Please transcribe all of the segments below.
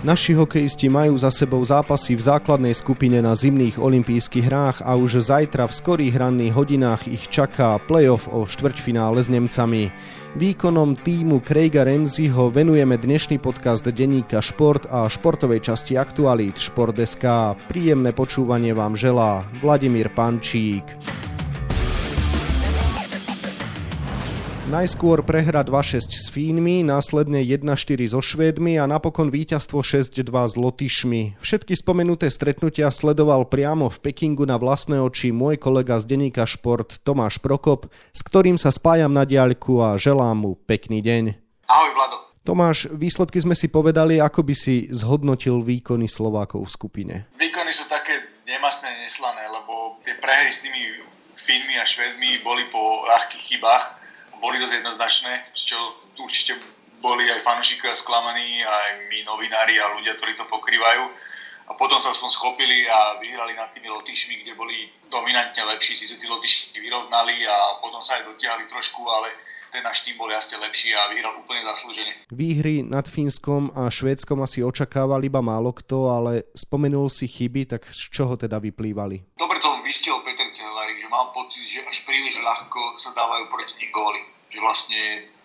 Naši hokejisti majú za sebou zápasy v základnej skupine na zimných olympijských hrách a už zajtra v skorých ranných hodinách ich čaká playoff o štvrťfinále s Nemcami. Výkonom týmu Craiga Ramseyho venujeme dnešný podcast denníka Šport a športovej časti Aktualít Šport.sk. Príjemné počúvanie vám želá Vladimír Pančík. Najskôr prehra 2-6 s Fínmi, následne 1-4 so Švédmi a napokon víťazstvo 6-2 s Lotyšmi. Všetky spomenuté stretnutia sledoval priamo v Pekingu na vlastné oči môj kolega z denníka Šport Tomáš Prokop, s ktorým sa spájam na diaľku a želám mu pekný deň. Ahoj Vlado. Tomáš, výsledky sme si povedali, ako by si zhodnotil výkony Slovákov v skupine. Výkony sú také nemastné, neslané, lebo tie prehry s tými Fínmi a Švedmi boli po ľahkých chybách boli dosť jednoznačné, čo určite boli aj fanúšikovia sklamaní, aj my novinári a ľudia, ktorí to pokrývajú. A potom sa aspoň schopili a vyhrali nad tými Lotyšmi, kde boli dominantne lepší. Sice tí Lotyši vyrovnali a potom sa aj dotiahli trošku, ale ten náš tým bol jasne lepší a vyhral úplne zaslúžene. Výhry nad Fínskom a Švédskom asi očakával iba málo kto, ale spomenul si chyby, tak z čoho teda vyplývali? Dobre to vystihol Peter Cehlarik, že mám pocit, že až príliš ľahko sa dávajú proti nich góly. Že vlastne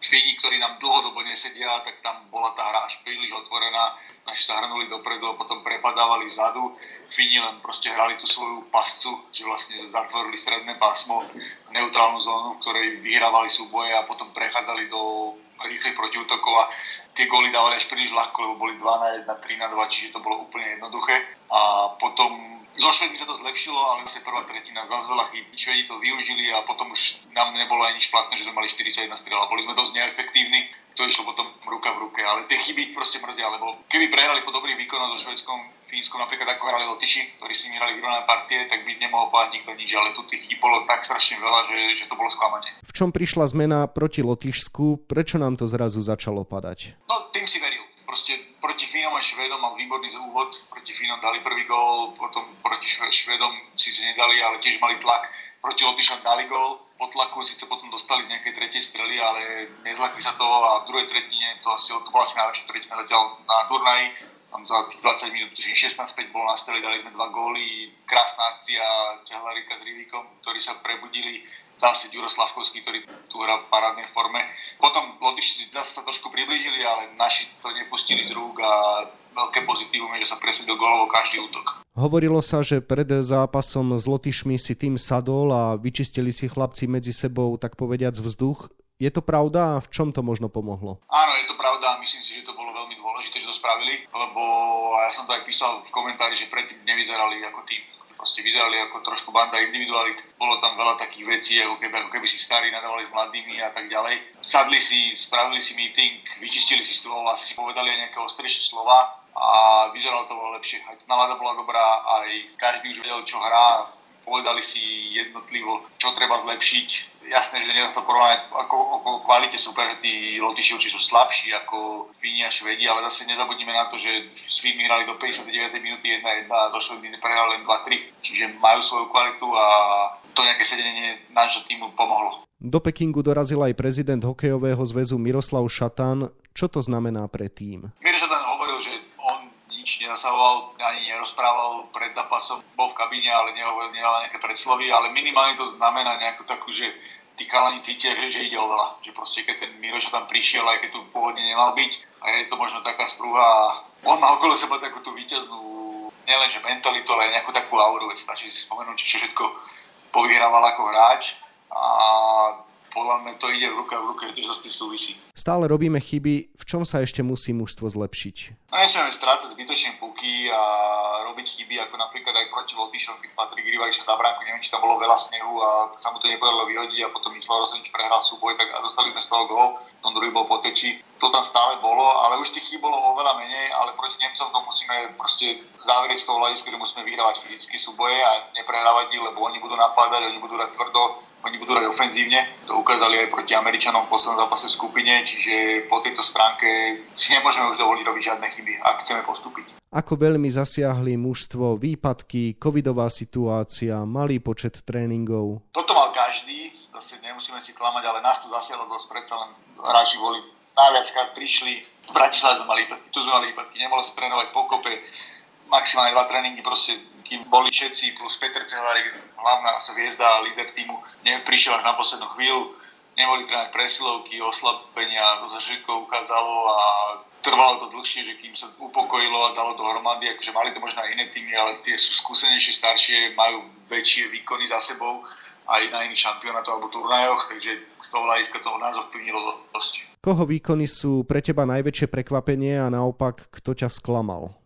Fíni, ktorí nám dlhodobo nesedia, tak tam bola tá hra až príliš otvorená. Naši sa hrnuli dopredu a potom prepadávali vzadu. Fíni len proste hrali tú svoju pascu, že vlastne zatvorili stredné pásmo, neutrálnu zónu, v ktorej vyhrávali súboje a potom prechádzali do rýchlych protiútokov a tie góly dávali až príliš ľahko, lebo boli 2 na 1, 3 na 2, čiže to bolo úplne jednoduché. A potom zo Švedmi sa to zlepšilo, ale zase prvá tretina zase veľa chýb. Švedi to využili a potom už nám nebolo ani nič platné, že sme mali 41 strel. Boli sme dosť neefektívni, to išlo potom ruka v ruke, ale tie chyby proste mrzia, lebo keby prehrali po dobrých výkonoch so Švedskom, Fínskom, napríklad ako hrali Lotyši, ktorí si hrali vyrovnané partie, tak by nemohol povedať nikto nič, ale tu tých chýb bolo tak strašne veľa, že, že to bolo sklamanie. V čom prišla zmena proti Lotyšsku? Prečo nám to zrazu začalo padať? No, tým si veril proste proti Fínom a Švedom mal výborný úvod, proti Fínom dali prvý gól, potom proti Švedom síce nedali, ale tiež mali tlak, proti Lotyšom dali gól, po tlaku síce potom dostali z nejakej tretej strely, ale nezlakli sa to a v druhej tretine, to, asi, to bola asi najlepšia tretina zatiaľ na turnaji, tam za tých 20 minút, tuším 16-5 bol na streli, dali sme dva góly, krásna akcia Cehlarika s Rivikom, ktorí sa prebudili dá si Ďuro Slavkovský, ktorý tu hrá v parádnej forme. Potom Lotyši zase sa trošku priblížili, ale naši to nepustili z rúk a veľké pozitívum je, že sa presedil golovo každý útok. Hovorilo sa, že pred zápasom s Lotyšmi si tým sadol a vyčistili si chlapci medzi sebou, tak povediac, vzduch. Je to pravda a v čom to možno pomohlo? Áno, je to pravda a myslím si, že to bolo dôležité, že to spravili, lebo ja som to aj písal v komentári, že predtým nevyzerali ako tým proste vyzerali ako trošku banda individualit. Bolo tam veľa takých vecí, ako keby, ako keby si starí nadávali s mladými a tak ďalej. Sadli si, spravili si meeting, vyčistili si stôl, asi si povedali aj nejaké ostrejšie slova a vyzeralo to lepšie. Aj nálada bola dobrá, aj každý už vedel, čo hrá, povedali si jednotlivo, čo treba zlepšiť jasné, že nedá to porovnať ako, ako kvalite super, tí Lotyši určite sú slabší ako Fíni a Švedi, ale zase nezabudnime na to, že s Fínmi hrali do 59. minúty 1-1 a zo Švedmi prehrali len 2-3, čiže majú svoju kvalitu a to nejaké sedenie nášho týmu pomohlo. Do Pekingu dorazil aj prezident hokejového zväzu Miroslav Šatan. Čo to znamená pre tým? Miro Šatan hovoril, že on nič nenasahoval, ani nerozprával pred zápasom, bol v kabíne, ale nehovoril, nehovoril nejaké predslovy, ale minimálne to znamená nejakú takú, že tí chalani cítia, že, že ide o veľa. Že proste keď ten Miroš tam prišiel, aj keď tu pôvodne nemal byť, a je to možno taká sprúha, on má okolo seba takú tú víťaznú, nielenže mentalitu, ale aj nejakú takú auru, stačí si spomenúť, čo všetko povyhrával ako hráč a podľa mňa to ide v ruka v ruke, sa s tým súvisí. Stále robíme chyby, v čom sa ešte musí mužstvo zlepšiť? No nesmieme strácať zbytočne puky a robiť chyby, ako napríklad aj proti Lotyšom, keď Patrik Rivaj sa za bránku, neviem, či tam bolo veľa snehu a sa mu to nepodarilo vyhodiť a potom Mislav Rosenič prehral súboj, tak a dostali sme z toho gol, tom druhý bol poteči. To tam stále bolo, ale už tých chýb bolo oveľa menej, ale proti Nemcom to musíme proste záverieť z toho hľadiska, že musíme vyhrávať fyzické súboje a neprehrávať ich, lebo oni budú napádať, oni budú dať tvrdo, oni budú hrať ofenzívne. To ukázali aj proti Američanom v poslednom zápase v skupine, čiže po tejto stránke si nemôžeme už dovoliť robiť žiadne chyby, ak chceme postúpiť. Ako veľmi zasiahli mužstvo výpadky, covidová situácia, malý počet tréningov? Toto mal každý, zase nemusíme si klamať, ale nás to zasiahlo dosť, predsa len hráči boli najviackrát prišli. V Bratislave sme mali výpadky, tu sme mali výpadky, nemohlo sa trénovať po kope, maximálne dva tréningy, proste kým boli všetci, plus Peter Cehlárik, hlavná hviezda a líder týmu, prišiel až na poslednú chvíľu, neboli trénovať presilovky, oslabenia, to sa všetko ukázalo a trvalo to dlhšie, že kým sa upokojilo a dalo dohromady, akože mali to možno aj iné týmy, ale tie sú skúsenejšie, staršie, majú väčšie výkony za sebou aj na iných šampionátoch alebo turnajoch, takže z toho hľadiska toho nás ovplyvnilo dosť. Koho výkony sú pre teba najväčšie prekvapenie a naopak, kto ťa sklamal?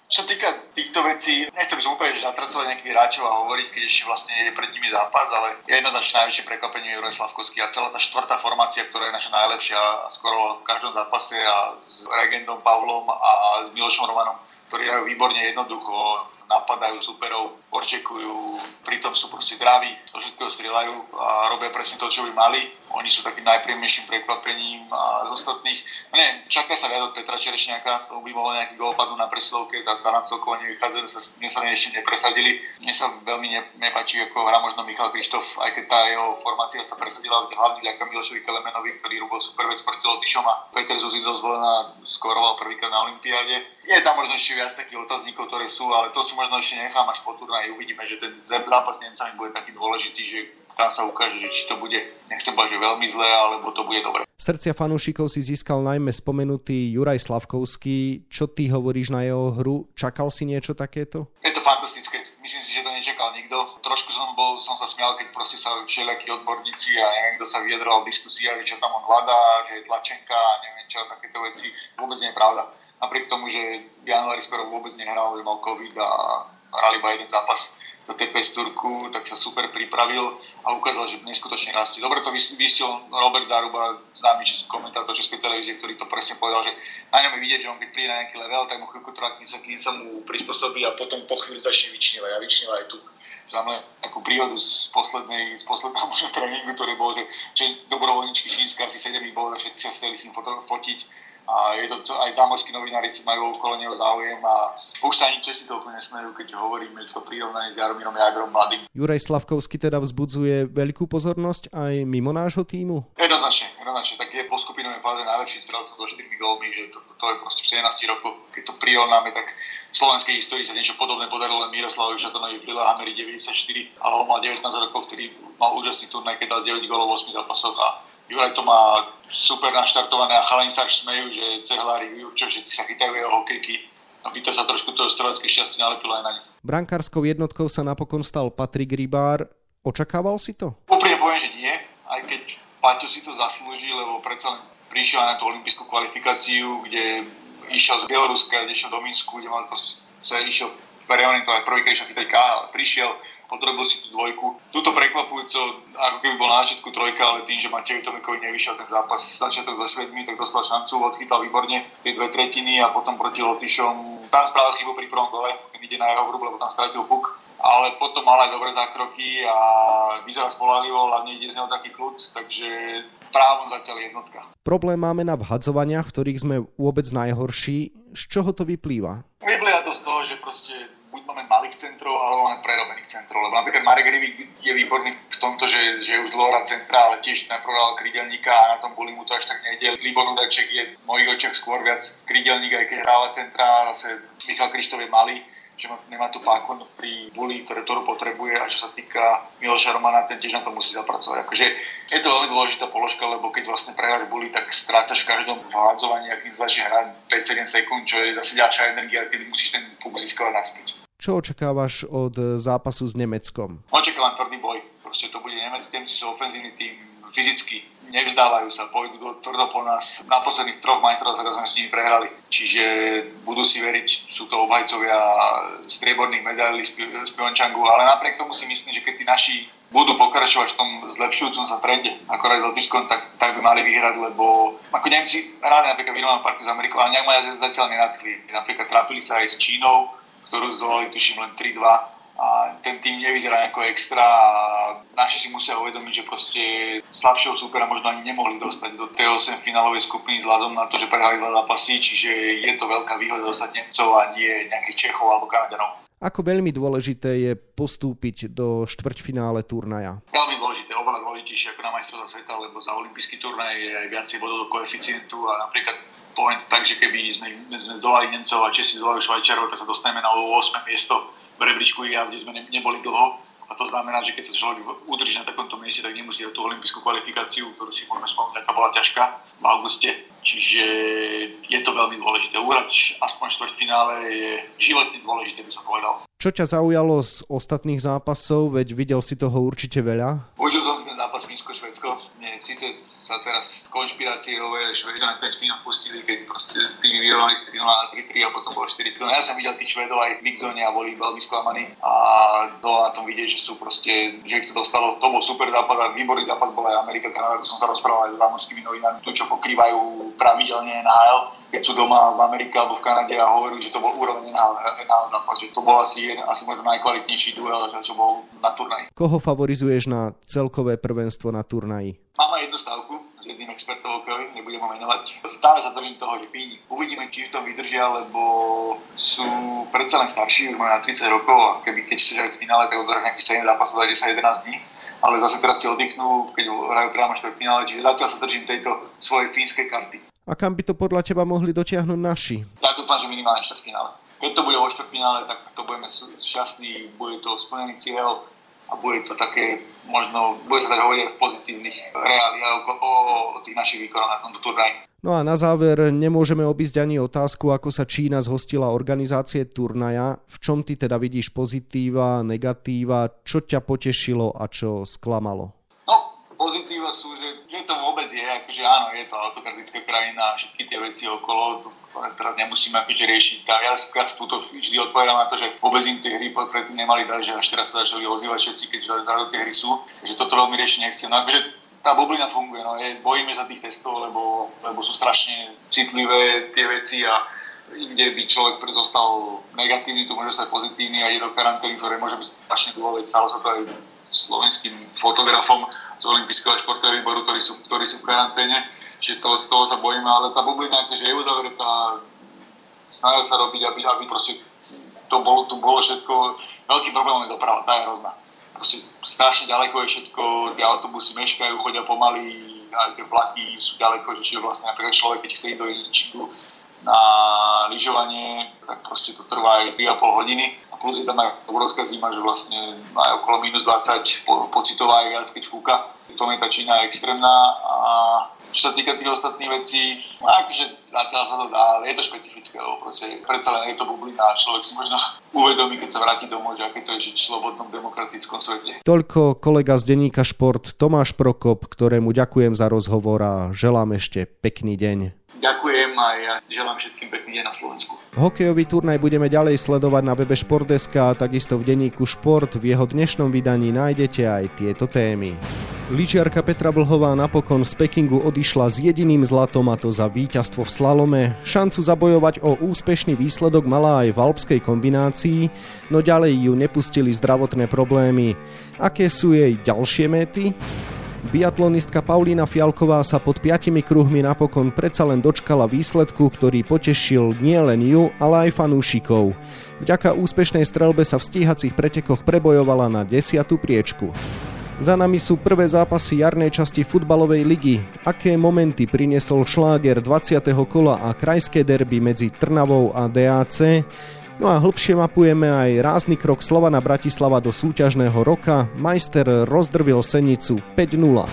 Týchto vecí, nechcem som úplne zatracovať nejakých hráčov a hovoriť, keď ešte vlastne je pred nimi zápas, ale jednoznačne najväčšie prekvapenie je Juraj Slavkovský a celá tá štvrtá formácia, ktorá je naša najlepšia skoro v každom zápase a s Regendom Pavlom a s Milošom Romanom, ktorí hrajú výborne jednoducho, napadajú superov, orčekujú, pritom sú proste draví, zo všetkého strieľajú a robia presne to, čo by mali. Oni sú takým najpríjemnejším prekvapením a z ostatných, no neviem, čaká sa viac od Petra Čerešňáka, to by mohol nejaký gol padnúť na presilovke, tá, tá nám celkovo nevychádza, sa, mne sa ešte nepresadili. Mne sa veľmi ne, nepáči, ako hrá možno Michal Krištof, aj keď tá jeho formácia sa presadila hlavne vďaka Milošovi Kelemenovi, ktorý robil super vec proti Lotyšom a Peter Zuzizo zvolená skoroval prvýkrát na Olympiáde. Je tam možno ešte viac takých otáznikov, ktoré sú, ale to sú možno ešte nechám až po turnaji, uvidíme, že ten zápas s Nemcami bude taký dôležitý, že tam sa ukáže, že či to bude, nechcem povedať, že veľmi zlé, alebo to bude dobre. Srdcia fanúšikov si získal najmä spomenutý Juraj Slavkovský. Čo ty hovoríš na jeho hru? Čakal si niečo takéto? Je to fantastické. Myslím si, že to nečakal nikto. Trošku som, bol, som sa smial, keď proste sa všelijakí odborníci a neviem, kto sa vyjadroval v diskusiách, čo tam on hľadá, že je tlačenka a neviem čo, takéto veci. Vôbec nie je pravda. Napriek tomu, že v januári skoro vôbec nehral, mal COVID a hrali iba jeden zápas do TPS Turku, tak sa super pripravil a ukázal, že neskutočne rastie. Dobre to vystil Robert Zaruba, známy komentátor Českej televízie, ktorý to presne povedal, že na ňom je vidieť, že on keď príde na nejaký level, tak mu chvíľku trvá, kým sa, kým sa mu prispôsobí a potom po chvíli začne vyčnívať a vyčníva aj tu. Máme takú príhodu z poslednej, z posledného možno tréningu, ktorý bol, že, že dobrovoľničky Šínska asi 7 bolo, všetci sa chceli s ním fotiť a je to, aj zámorskí novinári si majú okolo neho záujem a už sa ani Česi to úplne nesmejú, keď hovoríme to prirovnanie s Jaromírom Jagrom mladým. Juraj Slavkovský teda vzbudzuje veľkú pozornosť aj mimo nášho týmu? Jednoznačne, jednoznačne. Tak je po skupinovej fáze najlepší strelcom so 4 gólmi, že to, to, je proste 17 rokov. Keď to prirovnáme, tak v slovenskej histórii sa niečo podobné podarilo len Miroslavovi Šatonovi v Lillehammeri 94, ale on mal 19 rokov, ktorý mal úžasný turnaj, keď dal 9 gólov v 8 zápasoch a Juraj to má super naštartované a chalani sa až smejú, že cehlári, čo všetci sa chytajú jeho hokejky. No to sa trošku toho strelecké šťastie nalepilo aj na nich. Brankárskou jednotkou sa napokon stal Patrik Rybár. Očakával si to? Úprimne poviem, že nie, aj keď Paťo si to zaslúži, lebo predsa prišiel na tú olympijskú kvalifikáciu, kde išiel z Bieloruska, kde išiel do Minsku, kde mal sa išiel preorientovať prvýkrát išiel chytať K, ale prišiel, podrobil si tú dvojku. Tuto prekvapujúco, ako keby bol na začiatku trojka, ale tým, že Matej Tomekovi nevyšiel ten zápas začiatok so Švedmi, tak dostal šancu, odchytal výborne tie dve tretiny a potom proti Lotyšom tam spravil chybu pri prvom gole, keď ide na jeho hru, lebo tam stratil puk ale potom mal aj dobré zákroky a vyzerá spolahlivo, hlavne ide z neho taký kľud, takže právom zatiaľ jednotka. Problém máme na vhadzovaniach, v ktorých sme vôbec najhorší. Z čoho to vyplýva? Vyplýva to z toho, že proste máme malých centrov, alebo máme prerobených centrov. Lebo napríklad Marek Rivik je výborný v tomto, že, že už dlho centra, ale tiež najprv hral krydelníka a na tom boli mu to až tak nejde. Libor Udaček je v mojich očiach skôr viac krydelník, aj keď hráva centra. Zase Michal Krištov je malý, že nemá tú páku pri buli, ktoré to potrebuje a čo sa týka Miloša Romana, ten tiež na to musí zapracovať. Akože je to veľmi dôležitá položka, lebo keď vlastne prehráš buli, tak strácaš v každom hádzovaní, ak začne hrať 5-7 sekúnd, čo je zase ďalšia energia, kedy musíš ten puk získavať naspäť. Čo očakávaš od zápasu s Nemeckom? Očakávam tvrdý boj. Proste to bude Nemec, Nemci sú ofenzívny tým, fyzicky nevzdávajú sa, pôjdu do, tvrdo po nás. Na posledných troch majstrov teraz sme s nimi prehrali. Čiže budú si veriť, sú to obhajcovia strieborných medailí z Pyeongchangu, ale napriek tomu si myslím, že keď tí naši budú pokračovať v tom zlepšujúcom sa trende, ako aj s Lotyšskom, tak, tak by mali vyhrať, lebo ako Nemci hrali napríklad vyrovnanú partiu s Amerikou, ale nejak ma zatiaľ nenadchli. Napríklad trápili sa aj s Čínou, ktorú zdolali tuším len 3-2 a ten tým nevyzerá ako extra a naši si musia uvedomiť, že proste slabšieho supera možno ani nemohli dostať do tej 8 finálovej skupiny vzhľadom na to, že prehrali dva zápasy, čiže je to veľká výhoda dostať Nemcov a nie nejakých Čechov alebo Kanaďanov. Ako veľmi dôležité je postúpiť do štvrťfinále turnaja? Veľmi dôležité, oveľa dôležitejšie ako na majstrovstvá sveta, lebo za olimpijský turnaj je aj viacej bodov do koeficientu a napríklad poviem to tak, že keby sme, sme zdolali Nemcov a Česi zdolali Švajčarov, tak sa dostaneme na 8. miesto v rebríčku IGA, kde sme ne, neboli dlho. A to znamená, že keď sa človek udrží na takomto mieste, tak nemusí tú olympijskú kvalifikáciu, ktorú si môžeme spomínať, aká bola ťažká v auguste. Čiže je to veľmi dôležité. Uhrať aspoň štvrťfinále je životne dôležité, by som povedal. Čo ťa zaujalo z ostatných zápasov, veď videl si toho určite veľa? Užil som si ten zápas Fínsko-Švedsko. Síce sa teraz konšpirácie rovejú, Švedia na ten spínok pustili, keď proste tými vyrovnali 3 na 3 a potom bolo 4 Ja som videl tých Švedov aj v Mixzone a boli veľmi sklamaní. A bolo na tom vidieť, že sú proste, že ich to dostalo. To bol super zápas a výborný zápas bola aj Amerika, Kanada, to som sa rozprával aj s zámorskými novinami, tu čo pokrývajú pravidelne NHL keď sú doma v Amerike alebo v Kanade a hovorili, že to bol na zápas, že to bol asi, asi možno najkvalitnejší duel, čo bol na turnaji. Koho favorizuješ na celkové prvenstvo na turnaji? Máme jednu stavku s jedným expertom okroj, nebudem ho menovať. Stále sa držím toho, že Fíni. Uvidíme, či v tom vydržia, lebo sú predsa len starší, už majú na 30 rokov a keby keď chceš hrať v finále, tak odohrať nejakých 7 zápasov za 10-11 dní ale zase teraz si oddychnú, keď hrajú priamo štvrtfinále, čiže zatiaľ sa držím tejto svojej fínskej karty. A kam by to podľa teba mohli dotiahnuť naši? Ja dúfam, že minimálne štvrtfinále. Keď to bude vo štvrtfinále, tak to budeme šťastní, bude to splnený cieľ a bude to také, možno, bude sa tak hovoriť v pozitívnych reáliách o, o, tých našich výkonoch na tomto turnaji. No a na záver nemôžeme obísť ani otázku, ako sa Čína zhostila organizácie turnaja. V čom ty teda vidíš pozitíva, negatíva, čo ťa potešilo a čo sklamalo? Sú, že, že to vôbec je, akože áno, je to autokratická krajina a všetky tie veci okolo, to teraz nemusíme akože riešiť. A ja skrat túto vždy odpovedám na to, že vôbec im tie hry predtým nemali dať, že až teraz sa začali ozývať všetci, keď do tie hry sú, že toto veľmi riešiť nechcem. No akože tá bublina funguje. No, je, bojíme sa tých testov, lebo, lebo sú strašne citlivé tie veci a kde by človek zostal negatívny, tu môže sa pozitívny a ide do karantény, ktoré môže byť strašne veď stalo sa to aj slovenským fotografom z Olympijského športového výboru, ktorí sú, ktorí sú v karanténe, čiže to, z toho sa bojíme, ale tá bublina akože je uzavretá, snažia sa robiť, aby, aby proste to bolo, tu bolo všetko, veľký problém je doprava, tá je hrozná. Proste strašne ďaleko je všetko, tie autobusy meškajú, chodia pomaly, aj tie vlaky sú ďaleko, že čiže vlastne napríklad človek, keď chce ísť do Jedinčíku na lyžovanie, tak proste to trvá aj 3,5 hodiny. A plus je tam aj obrovská zima, že vlastne aj okolo minus 20 po, pocitová je viac, keď fúka. V tom je tá Čína extrémna a čo sa týka tých ostatných vecí, no akože zatiaľ sa to dá, ale je to špecifické, lebo proste predsa len je to bublina a človek si možno uvedomí, keď sa vráti domov, že aké to je žiť v slobodnom demokratickom svete. Toľko kolega z denníka Šport Tomáš Prokop, ktorému ďakujem za rozhovor a želám ešte pekný deň. Ďakujem a ja želám všetkým pekný deň na Slovensku. Hokejový turnaj budeme ďalej sledovať na webe Športdeska a takisto v denníku Šport. V jeho dnešnom vydaní nájdete aj tieto témy. Lyžiarka Petra Vlhová napokon z Pekingu odišla s jediným zlatom a to za víťazstvo v slalome. Šancu zabojovať o úspešný výsledok mala aj v alpskej kombinácii, no ďalej ju nepustili zdravotné problémy. Aké sú jej ďalšie méty? Biatlonistka Paulína Fialková sa pod piatimi kruhmi napokon predsa len dočkala výsledku, ktorý potešil nielen ju, ale aj fanúšikov. Vďaka úspešnej strelbe sa v stíhacích pretekoch prebojovala na desiatú priečku. Za nami sú prvé zápasy jarnej časti futbalovej ligy. Aké momenty priniesol šláger 20. kola a krajské derby medzi Trnavou a DAC? No a hlbšie mapujeme aj rázny krok Slovana Bratislava do súťažného roka. Majster rozdrvil Senicu 5-0.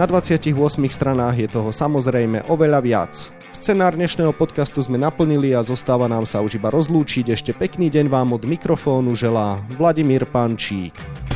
Na 28 stranách je toho samozrejme oveľa viac. Scenár dnešného podcastu sme naplnili a zostáva nám sa už iba rozlúčiť. Ešte pekný deň vám od mikrofónu želá Vladimír Pančík.